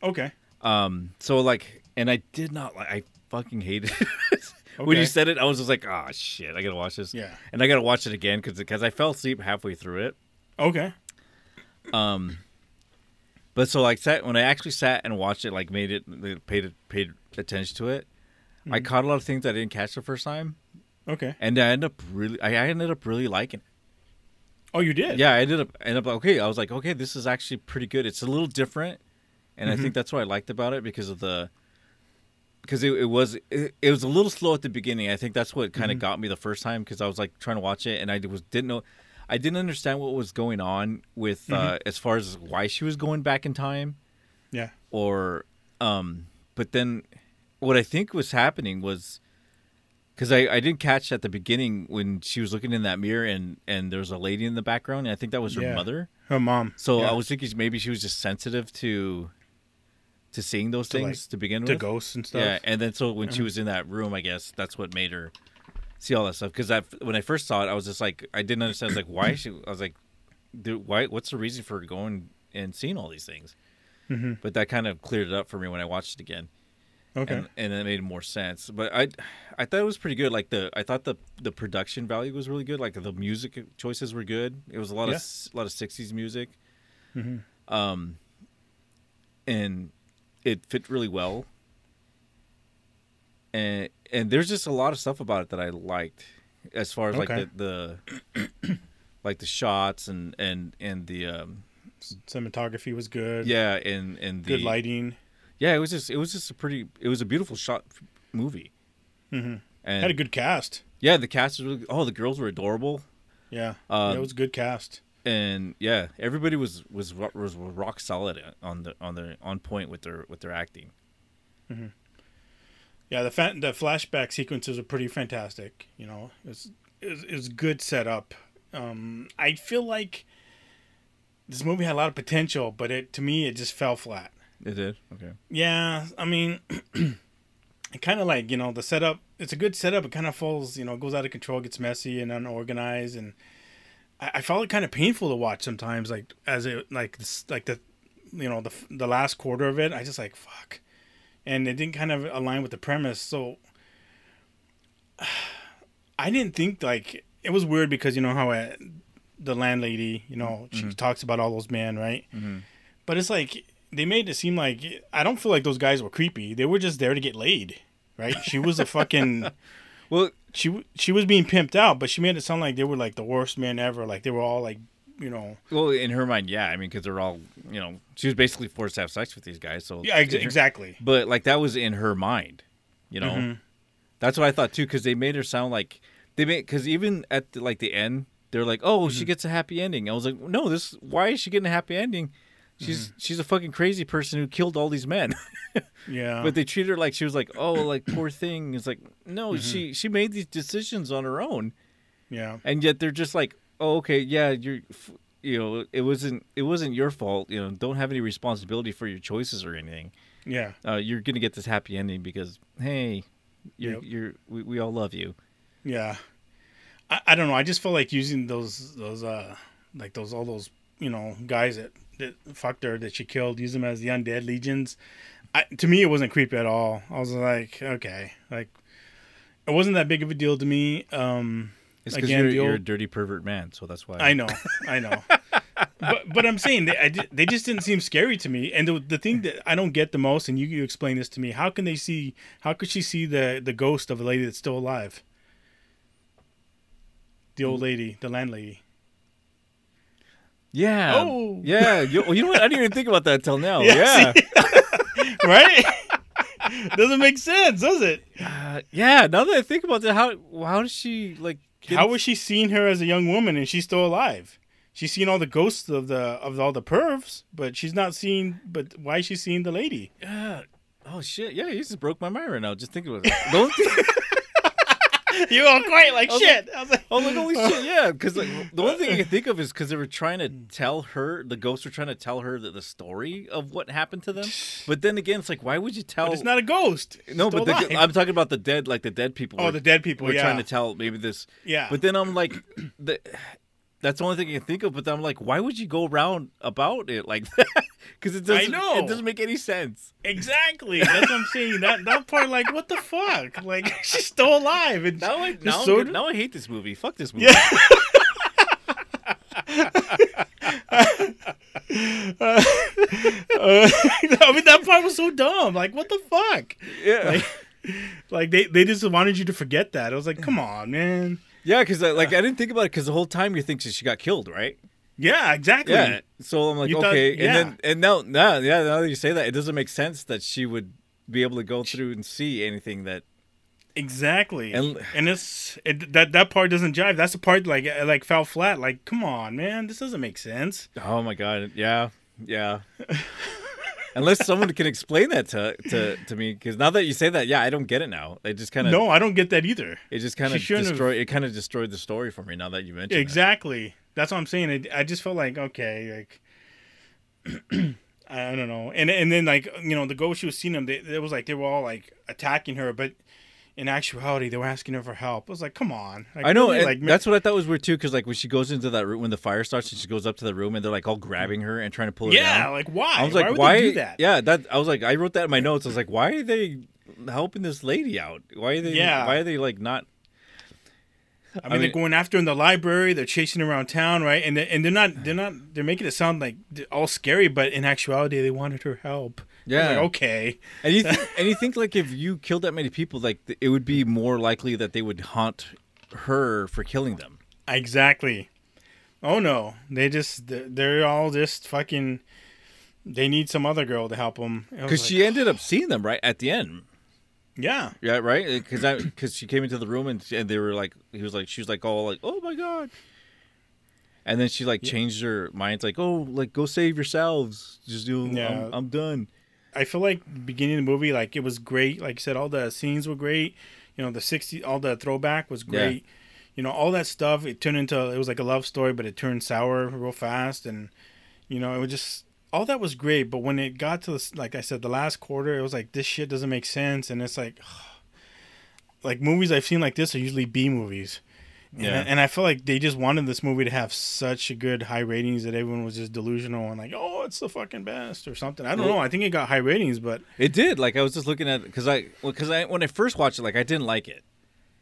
[SPEAKER 2] Okay.
[SPEAKER 1] um so like and i did not like i fucking hated it when you said it i was just like oh shit i gotta watch this
[SPEAKER 2] Yeah.
[SPEAKER 1] and i gotta watch it again because because i fell asleep halfway through it
[SPEAKER 2] Okay.
[SPEAKER 1] Um, but so like sat when I actually sat and watched it, like made it paid paid attention to it. I
[SPEAKER 2] Mhm.
[SPEAKER 1] caught a lot of things I didn't catch the first time,
[SPEAKER 2] Okay.
[SPEAKER 1] and I ended up really I I ended up really liking it.
[SPEAKER 2] Oh, you did?
[SPEAKER 1] Yeah, I ended up ended up okay. I was like, okay, this is actually pretty good. It's a little different, and I
[SPEAKER 2] Mhm.
[SPEAKER 1] think that's what I liked about it because of the because it, it was it, it was a little slow at the beginning. I think that's what kind of
[SPEAKER 2] Mhm.
[SPEAKER 1] got me the first time because I was like trying to watch it and I was didn't know I didn't understand what was going on with uh, as far as why she was going back in time.
[SPEAKER 2] Yeah.
[SPEAKER 1] Or um, but then what I think was happening was because I, I didn't catch at the beginning when she was looking in that mirror and and there was a lady in the background and I think that was her
[SPEAKER 2] Yeah.
[SPEAKER 1] mother.
[SPEAKER 2] Her mom.
[SPEAKER 1] So
[SPEAKER 2] Yeah.
[SPEAKER 1] I was thinking maybe she was just sensitive to to seeing those
[SPEAKER 2] To, like,
[SPEAKER 1] things to begin
[SPEAKER 2] to
[SPEAKER 1] with.
[SPEAKER 2] To ghosts and stuff.
[SPEAKER 1] Yeah, and then so when she
[SPEAKER 2] Uh-huh.
[SPEAKER 1] was in that room, I guess that's what made her see all that stuff. Because that when I first saw it, I was just like, I didn't understand. I was like, why she? I was like, dude, why? What's the reason for going and seeing all these things?
[SPEAKER 2] hmm
[SPEAKER 1] But that kind of cleared it up for me when I watched it again,
[SPEAKER 2] Okay.
[SPEAKER 1] and, and it made more sense. But I, I thought it was pretty good. Like the, I thought the the production value was really good. Like the music choices were good. It was a lot
[SPEAKER 2] Yeah.
[SPEAKER 1] of a lot of '60s music
[SPEAKER 2] hmm
[SPEAKER 1] um, and it fit really well. And and there's just a lot of stuff about it that I liked, as far as
[SPEAKER 2] Okay.
[SPEAKER 1] like the, the like the shots and and and the um
[SPEAKER 2] Cinematography was good.
[SPEAKER 1] yeah and and the
[SPEAKER 2] Good lighting.
[SPEAKER 1] yeah it was just it was just a pretty it was a beautiful shot movie
[SPEAKER 2] hmm
[SPEAKER 1] And
[SPEAKER 2] Had a good cast.
[SPEAKER 1] yeah, the cast was really. Oh, the girls were adorable,
[SPEAKER 2] Yeah,
[SPEAKER 1] Um,
[SPEAKER 2] yeah, it was a good cast.
[SPEAKER 1] and yeah, everybody was was was rock solid on the on the on point with their with their acting.
[SPEAKER 2] Yeah, the fa- the flashback sequences are pretty fantastic. You know, it's it's, it's good setup. Um, I feel like this movie had a lot of potential, but it to me it just fell flat.
[SPEAKER 1] It did okay.
[SPEAKER 2] Yeah, I mean, it kind of like you know the setup. It's a good setup. It kind of falls, you know, it goes out of control, gets messy and unorganized, and I, I found it kind of painful to watch sometimes. Like as it like this, like the, you know, the the last quarter of it, I just like fuck, and it didn't kind of align with the premise. So I didn't think like it was weird because you know how uh the landlady, you know, she talks about all those men, right?
[SPEAKER 1] Mhm.
[SPEAKER 2] But it's like they made it seem like I don't feel like those guys were creepy. They were just there to get laid, right? She was a fucking
[SPEAKER 1] Well,
[SPEAKER 2] she she was being pimped out, but she made it sound like they were like the worst men ever. Like they were all like, you know,
[SPEAKER 1] well, in her mind, yeah. I mean, because they're all you know, she was basically forced to have sex with these guys. So
[SPEAKER 2] yeah, ex- exactly.
[SPEAKER 1] But like that was in her mind, you know.
[SPEAKER 2] Mhm.
[SPEAKER 1] That's what I thought too, because they made her sound like they made because even at the, like the end, they're like, "Oh, she mm-hmm. gets a happy ending." I was like, "No, this why is she getting a happy ending? She's mm-hmm. she's a fucking crazy person who killed all these men."
[SPEAKER 2] Yeah,
[SPEAKER 1] but they treated her like she was like, "Oh, like poor thing." It's like, no, she mm-hmm. she made these decisions on her own,
[SPEAKER 2] yeah,
[SPEAKER 1] and yet they're just like, "Oh, okay, yeah, you're." You know, it wasn't it wasn't your fault. You know, don't have any responsibility for your choices or anything.
[SPEAKER 2] yeah,
[SPEAKER 1] Uh, you're gonna get this happy ending because hey, you're
[SPEAKER 2] Yep.
[SPEAKER 1] you're we, we all love you.
[SPEAKER 2] yeah. I, I don't know. I just feel like using those those uh like those all those you know guys that that fucked her that she killed, use them as the undead legions. I, to me, it wasn't creepy at all. I was like, okay, like it wasn't that big of a deal to me. Um,
[SPEAKER 1] It's because you're, you're a dirty pervert man, so that's why.
[SPEAKER 2] I know, I know. but but I'm saying they I, they just didn't seem scary to me. And the the thing that I don't get the most, and you you explain this to me, how can they see? How could she see the the ghost of a lady that's still alive? The old lady, the landlady.
[SPEAKER 1] Yeah.
[SPEAKER 2] Oh.
[SPEAKER 1] Yeah. You, you know what? I didn't even think about that till now.
[SPEAKER 2] Yeah,
[SPEAKER 1] Yeah.
[SPEAKER 2] right? Doesn't make sense, does it?
[SPEAKER 1] Uh, yeah. Now that I think about that, how how does she like?
[SPEAKER 2] How was she seeing her as a young woman and she's still alive? She's seen all the ghosts of the of all the pervs, but she's not seeing. But why is she seeing the lady?
[SPEAKER 1] Yeah. Oh shit! Yeah, you just broke my mind right now. Just think about it. The only thing-
[SPEAKER 2] You all quiet like
[SPEAKER 1] I
[SPEAKER 2] shit. I was like,
[SPEAKER 1] oh, like holy shit! Yeah, because like the only thing I can think of is because they were trying to tell her the ghosts were trying to tell her the, the story of what happened to them. But then again, it's like, why would you tell?
[SPEAKER 2] but it's not a ghost. It's
[SPEAKER 1] no, but the. I'm talking about the dead, like the dead people.
[SPEAKER 2] oh,
[SPEAKER 1] were-
[SPEAKER 2] the dead people.
[SPEAKER 1] We're
[SPEAKER 2] yeah,
[SPEAKER 1] trying to tell maybe this
[SPEAKER 2] yeah.
[SPEAKER 1] But then I'm like, the, that's the only thing I can think of. But then I'm like, why would you go around about it like that? Because it doesn't.
[SPEAKER 2] I know.
[SPEAKER 1] It doesn't make any sense.
[SPEAKER 2] exactly. That's what I'm saying. That that part, like, what the fuck? Like, she's still alive. And
[SPEAKER 1] Now I now,
[SPEAKER 2] so-
[SPEAKER 1] now I hate this movie. Fuck this movie.
[SPEAKER 2] Yeah. Uh, I mean, that part was so dumb. Like, what the fuck?
[SPEAKER 1] yeah.
[SPEAKER 2] Like, like they, they just wanted you to forget that. I was like, come on, man.
[SPEAKER 1] Yeah. Because like I didn't think about it because the whole time you think she got killed, right?
[SPEAKER 2] Yeah, exactly.
[SPEAKER 1] Yeah. So I'm like,
[SPEAKER 2] You thought-
[SPEAKER 1] okay,
[SPEAKER 2] yeah.
[SPEAKER 1] and then and now, now, yeah, now that you say that, it doesn't make sense that she would be able to go through and see anything that.
[SPEAKER 2] Exactly.
[SPEAKER 1] And-
[SPEAKER 2] And, it's it, that that part doesn't jive. That's the part like like fell flat. Like, come on, man, this doesn't make sense.
[SPEAKER 1] Oh my god. Yeah. Yeah. Unless someone can explain that to to, to me, because now that you say that, yeah, I don't get it now. It just kind of
[SPEAKER 2] No, I don't get that either.
[SPEAKER 1] It just kind of
[SPEAKER 2] shouldn't have-
[SPEAKER 1] destroyed. It kind of destroyed the story for me. Now that you mentioned it.
[SPEAKER 2] Exactly. That's what I'm saying. It, I just felt like okay, like I don't know. And and then like you know the ghost she was seeing them. They, it was like they were all like attacking her, but in actuality they were asking her for help. I was like, come on. Like,
[SPEAKER 1] I know,
[SPEAKER 2] really, like
[SPEAKER 1] that's what I thought was weird too. Because like when she goes into that room, when the fire starts, and she goes up to the room, and they're like all grabbing her and trying to pull her
[SPEAKER 2] yeah,
[SPEAKER 1] down.
[SPEAKER 2] like why?
[SPEAKER 1] I was
[SPEAKER 2] why
[SPEAKER 1] like,
[SPEAKER 2] would
[SPEAKER 1] why?
[SPEAKER 2] they do that?
[SPEAKER 1] Yeah, that I was like, I wrote that in my notes. I was like, why are they helping this lady out? Why are they?
[SPEAKER 2] Yeah.
[SPEAKER 1] Why are they like not?
[SPEAKER 2] I mean,
[SPEAKER 1] I
[SPEAKER 2] they're going after her in the library. They're chasing around town, right? And they, and they're not they're not they're making it sound like all scary, but in actuality, they wanted her help.
[SPEAKER 1] Yeah.
[SPEAKER 2] like, okay.
[SPEAKER 1] And you th- and you think like if you killed that many people, like it would be more likely that they would haunt her for killing them.
[SPEAKER 2] Exactly. Oh no, they just they're- all just fucking. They need some other girl to help them
[SPEAKER 1] Because she ended up seeing them right at the end.
[SPEAKER 2] Yeah.
[SPEAKER 1] Yeah, right. Uh, because I because she came into the room and and they were like he was like she was like all like oh my god, and then she like changed her mind. It's like oh like go save yourselves. Just do.
[SPEAKER 2] Yeah.
[SPEAKER 1] I'm, I'm done.
[SPEAKER 2] I feel like beginning of the movie, like it was great. Like you said, all the scenes were great. You know, the sixty, all the throwback was
[SPEAKER 1] Yeah.
[SPEAKER 2] great. You know, all that stuff. It turned into it was like a love story, but it turned sour real fast, and you know, it was just all that was great. But when it got to the, like I said, the last quarter, it was like this shit doesn't make sense, and it's like, like movies I've seen like this are usually B movies.
[SPEAKER 1] Yeah.
[SPEAKER 2] And, and I feel like they just wanted this movie to have such a good high ratings that everyone was just delusional and like, oh, it's the fucking best or something. I don't
[SPEAKER 1] Well-
[SPEAKER 2] know. I think it got high ratings, but
[SPEAKER 1] It did. Like I was just looking at because I because I when I first watched it, like I didn't like it.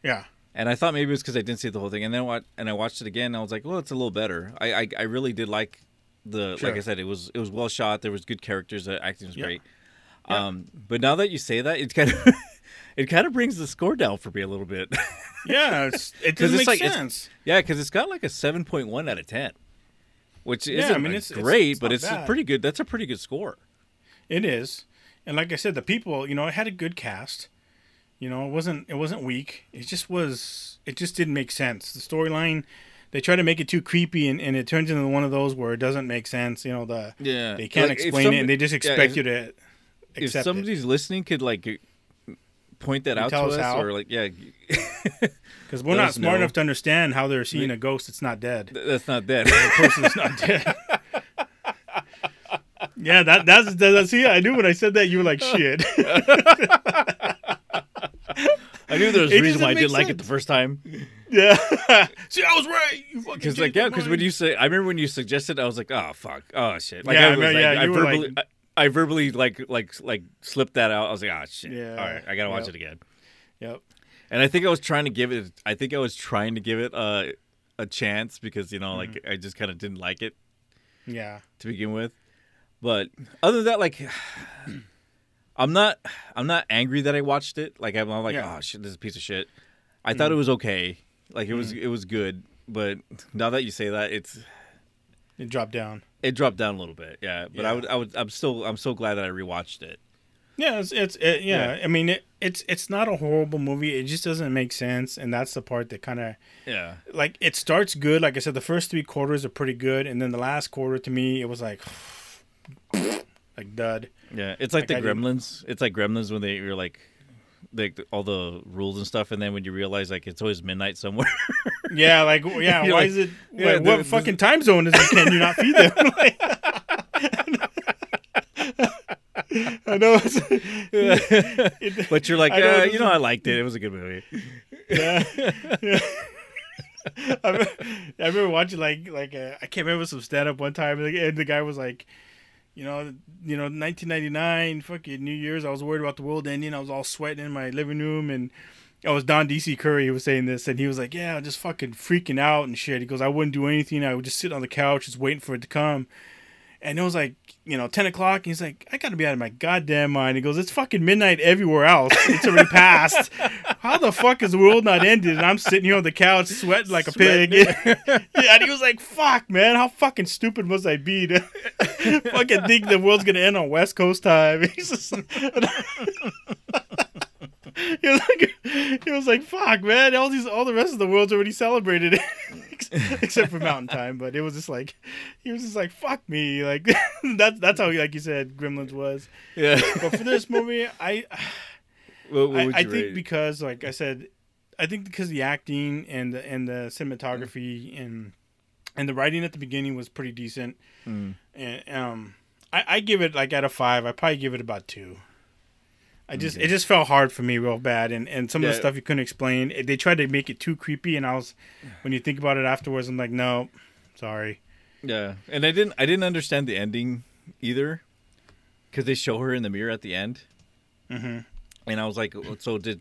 [SPEAKER 2] yeah,
[SPEAKER 1] And I thought maybe it was because I didn't see the whole thing, and then what? And I watched it again. And I was like, "Well, it's a little better." I I, I really did like the
[SPEAKER 2] Sure.
[SPEAKER 1] like I said, it was it was well shot. There was good characters. The acting was
[SPEAKER 2] Yeah.
[SPEAKER 1] great.
[SPEAKER 2] Yeah.
[SPEAKER 1] Um, but now that you say that, it's kind of it kind of brings the score down for me a little bit.
[SPEAKER 2] yeah, it's, it doesn't
[SPEAKER 1] it's
[SPEAKER 2] make
[SPEAKER 1] like-
[SPEAKER 2] sense.
[SPEAKER 1] yeah, because it's got like a seven point one out of ten, which
[SPEAKER 2] Yeah,
[SPEAKER 1] isn't
[SPEAKER 2] I mean, it's-
[SPEAKER 1] great,
[SPEAKER 2] it's
[SPEAKER 1] but it's pretty good. That's a pretty good score.
[SPEAKER 2] It is, and like I said, the people, you know, it had a good cast. You know, it wasn't it wasn't weak. It just was. It just didn't make sense. The storyline, they try to make it too creepy, and, and it turns into one of those where it doesn't make sense. You know, the
[SPEAKER 1] Yeah,
[SPEAKER 2] they can't
[SPEAKER 1] Like,
[SPEAKER 2] explain
[SPEAKER 1] some-
[SPEAKER 2] it, and they just
[SPEAKER 1] yeah,
[SPEAKER 2] expect
[SPEAKER 1] if-
[SPEAKER 2] you to
[SPEAKER 1] If
[SPEAKER 2] accept it.
[SPEAKER 1] somebody's listening, could like point that out to
[SPEAKER 2] us
[SPEAKER 1] us,
[SPEAKER 2] how?
[SPEAKER 1] or like yeah,
[SPEAKER 2] Because we're
[SPEAKER 1] let
[SPEAKER 2] not smart
[SPEAKER 1] know.
[SPEAKER 2] enough to understand how they're seeing a ghost that's not dead.
[SPEAKER 1] that's not that.
[SPEAKER 2] The person's not dead. yeah, that that's that's see. I knew when I said that you were like shit.
[SPEAKER 1] I knew there was a reason why I didn't like it the first time.
[SPEAKER 2] yeah. see, I was right. You fucking
[SPEAKER 1] Because like yeah, because when you say, I remember when you suggested, I was like, oh fuck, oh shit. Like
[SPEAKER 2] Yeah,
[SPEAKER 1] I
[SPEAKER 2] I
[SPEAKER 1] was like,
[SPEAKER 2] yeah,
[SPEAKER 1] I
[SPEAKER 2] you were
[SPEAKER 1] verbally,
[SPEAKER 2] like-
[SPEAKER 1] I, verbally like like like slipped that out. I was like, oh shit.
[SPEAKER 2] Yeah,
[SPEAKER 1] All right, I gotta watch
[SPEAKER 2] yep.
[SPEAKER 1] it again.
[SPEAKER 2] Yep.
[SPEAKER 1] And I think I was trying to give it. I think I was trying to give it a a chance because you know, like
[SPEAKER 2] Mm-hmm.
[SPEAKER 1] I just kind of didn't like it
[SPEAKER 2] Yeah.
[SPEAKER 1] to begin with. But other than that, like. I'm not. I'm not angry that I watched it. Like I'm not like,
[SPEAKER 2] Yeah. Mm-hmm.
[SPEAKER 1] oh shit, this is a piece of shit. I thought it was okay. Like it was. It was good. But now that you say that, it's
[SPEAKER 2] It dropped down.
[SPEAKER 1] It dropped down a little bit, yeah. But I would, I would, I'm still, I'm so glad that I rewatched it.
[SPEAKER 2] Yeah, it's, it's it, yeah.
[SPEAKER 1] Yeah.
[SPEAKER 2] I mean, it, it's it's not a horrible movie. It just doesn't make sense, and that's the part that kind of
[SPEAKER 1] Yeah,
[SPEAKER 2] like it starts good. Like I said, the first three quarters are pretty good, and then the last quarter to me, it was like like dud.
[SPEAKER 1] yeah. It's like,
[SPEAKER 2] Like
[SPEAKER 1] the
[SPEAKER 2] I didn't-
[SPEAKER 1] Gremlins. It's like Gremlins when they you're like, like all the rules and stuff, and then when you realize like it's always midnight somewhere.
[SPEAKER 2] Yeah, like yeah.
[SPEAKER 1] You're
[SPEAKER 2] why
[SPEAKER 1] like-
[SPEAKER 2] is it?
[SPEAKER 1] yeah,
[SPEAKER 2] like, what fucking time zone is it? Can you not feed them? Like- I know. It's,
[SPEAKER 1] but you're like,
[SPEAKER 2] know
[SPEAKER 1] uh, you know, I liked it. It was a good movie.
[SPEAKER 2] yeah. yeah. I, remember, I remember watching like like uh, I can't remember some stand up one time and the guy was like, you know, you know, 1999, fucking New Year's. I was worried about the world ending. I was all sweating in my living room and. I was Don DC Curry. Was saying this, and he was like, "Yeah, just fucking freaking out and shit." He goes, "I wouldn't do anything. I would just sit on the couch, just waiting for it to come." And it was like, you know, ten o'clock. And he's like, "I gotta be out of my goddamn mind." He goes, "It's fucking midnight everywhere else. It's already passed. How the fuck is the world not ended?" And I'm sitting here on the couch sweating like a pig. yeah, and he was like, "Fuck, man, how fucking stupid must I be to fucking think the world's gonna end on West Coast time?" He's just. He was like, he was like, "Fuck, man! All these, all the rest of the world's already celebrated, except for Mountain Time." But it was just like, he was just like, "Fuck me!" Like that's that's how, like you said, Gremlins was.
[SPEAKER 1] Yeah.
[SPEAKER 2] But for this movie, I,
[SPEAKER 1] what, what
[SPEAKER 2] I, I think
[SPEAKER 1] rate?
[SPEAKER 2] because, like I said, I think because the acting and the and the cinematography and and the writing at the beginning was pretty decent.
[SPEAKER 1] Mm.
[SPEAKER 2] And um, I, I give it like out of five. I probably give it about two. I just it just felt hard for me real bad, and and some of the stuff you couldn't explain. They tried to make it too creepy, and I was when you think about it afterwards, I'm like, no, sorry.
[SPEAKER 1] Yeah, and I didn't, I didn't understand the ending either, because they show her in the mirror at the end,
[SPEAKER 2] hmm
[SPEAKER 1] and I was like, so did,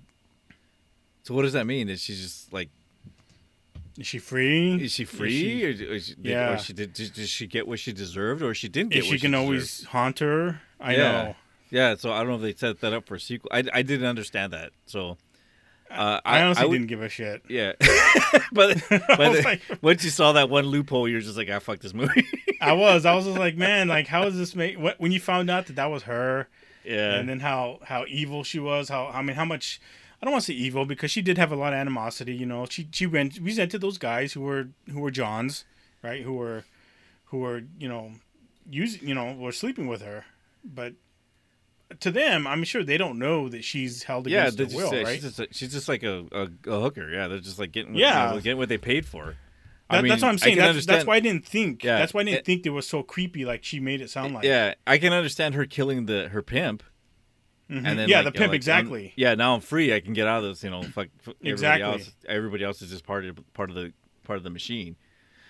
[SPEAKER 1] so what does that mean? Is she just like,
[SPEAKER 2] Is she free?
[SPEAKER 1] is she free, or, or, she,
[SPEAKER 2] Yeah.
[SPEAKER 1] or she did, did, did she get what she deserved, or she didn't get
[SPEAKER 2] If
[SPEAKER 1] what
[SPEAKER 2] she can
[SPEAKER 1] deserved?
[SPEAKER 2] always haunt her, I
[SPEAKER 1] Yeah.
[SPEAKER 2] know.
[SPEAKER 1] Yeah, so I don't know if they set that up for a sequel. I, I didn't understand that. So uh,
[SPEAKER 2] I, honestly
[SPEAKER 1] would-
[SPEAKER 2] didn't give a shit.
[SPEAKER 1] Yeah, but but
[SPEAKER 2] like-
[SPEAKER 1] once you saw that one loophole, you're just like, ah, fuck this movie.
[SPEAKER 2] I was. I was just like, man, like, how is this make? When you found out that that was her,
[SPEAKER 1] Yeah.
[SPEAKER 2] and then how how evil she was. How I mean, how much I don't want to say evil because she did have a lot of animosity. You know, she she went resented those guys who were who were Johns, right? Who were who were you know using you know were sleeping with her, but to them, I'm sure they don't know that she's held
[SPEAKER 1] yeah,
[SPEAKER 2] against their will,
[SPEAKER 1] say-
[SPEAKER 2] right?
[SPEAKER 1] she's just a, she's just like a, a, a hooker. Yeah, they're just like getting
[SPEAKER 2] Yeah.
[SPEAKER 1] you know, getting what they paid for.
[SPEAKER 2] That- that's what I'm saying. That's, that's why I didn't think.
[SPEAKER 1] Yeah,
[SPEAKER 2] That's why I didn't
[SPEAKER 1] it-
[SPEAKER 2] think it was so creepy like she made it sound like.
[SPEAKER 1] Yeah, I can understand her killing the her pimp,
[SPEAKER 2] Mhm.
[SPEAKER 1] and then
[SPEAKER 2] yeah,
[SPEAKER 1] like,
[SPEAKER 2] the
[SPEAKER 1] you know,
[SPEAKER 2] pimp
[SPEAKER 1] like,
[SPEAKER 2] exactly.
[SPEAKER 1] I'm- yeah, now I'm free. I can get out of this. You know, fuck. fuck everybody
[SPEAKER 2] Exactly.
[SPEAKER 1] Else, everybody else is just part of part of the part of the machine.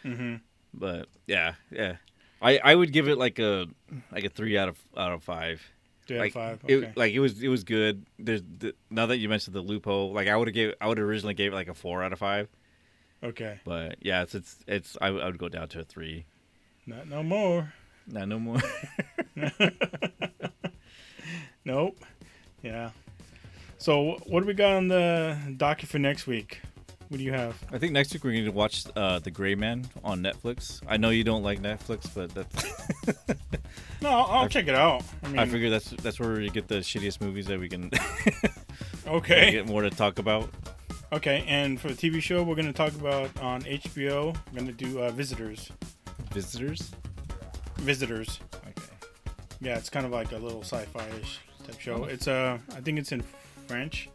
[SPEAKER 2] hmm
[SPEAKER 1] But yeah, yeah, I I would give it like a like a three out of out of five.
[SPEAKER 2] Of
[SPEAKER 1] like
[SPEAKER 2] five.
[SPEAKER 1] it
[SPEAKER 2] Okay.
[SPEAKER 1] like it was it was good. There's the, now that you mentioned the loophole, like I would have gave I would originally gave it like a four out of five.
[SPEAKER 2] okay.
[SPEAKER 1] But yeah, it's it's it's I, would- I would go down to a three.
[SPEAKER 2] Not no more.
[SPEAKER 1] Not no more.
[SPEAKER 2] Nope. Yeah. So what do we got on the docket for next week? What do you have?
[SPEAKER 1] I think next week we're going to watch uh, The Gray Man on Netflix. I know you don't like Netflix, but that's
[SPEAKER 2] No, I'll, I'll
[SPEAKER 1] I-
[SPEAKER 2] check it out. I mean,
[SPEAKER 1] I figure that's that's where we get the shittiest movies that we can
[SPEAKER 2] okay,
[SPEAKER 1] get more to talk about.
[SPEAKER 2] okay. And for the TV show, we're gonna talk about on HBO. We're gonna do uh, Visitors.
[SPEAKER 1] Visitors.
[SPEAKER 2] Visitors.
[SPEAKER 1] Okay.
[SPEAKER 2] Yeah, it's kind of like a little sci-fi-ish type show.
[SPEAKER 1] Oh.
[SPEAKER 2] It's uh, I think it's in French,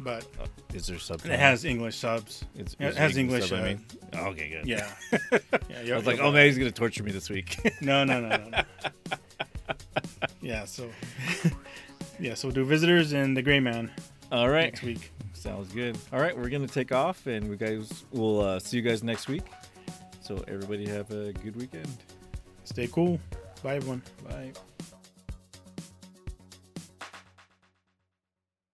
[SPEAKER 2] but
[SPEAKER 1] Uh, is there subtitles?
[SPEAKER 2] it has English subs.
[SPEAKER 1] It's,
[SPEAKER 2] it has English,
[SPEAKER 1] sub, I
[SPEAKER 2] uh,
[SPEAKER 1] mean? Oh, okay, good.
[SPEAKER 2] Yeah. yeah
[SPEAKER 1] I was like, oh man, he's gonna torture me this week.
[SPEAKER 2] No, no, no, no. no. yeah, so yeah, so we'll do visitors and the Gray Man
[SPEAKER 1] All right,
[SPEAKER 2] next week.
[SPEAKER 1] sounds good. All right, we're gonna take off, and we guys will uh, see you guys next week. So everybody have a good weekend.
[SPEAKER 2] Stay cool. Bye, everyone.
[SPEAKER 1] Bye.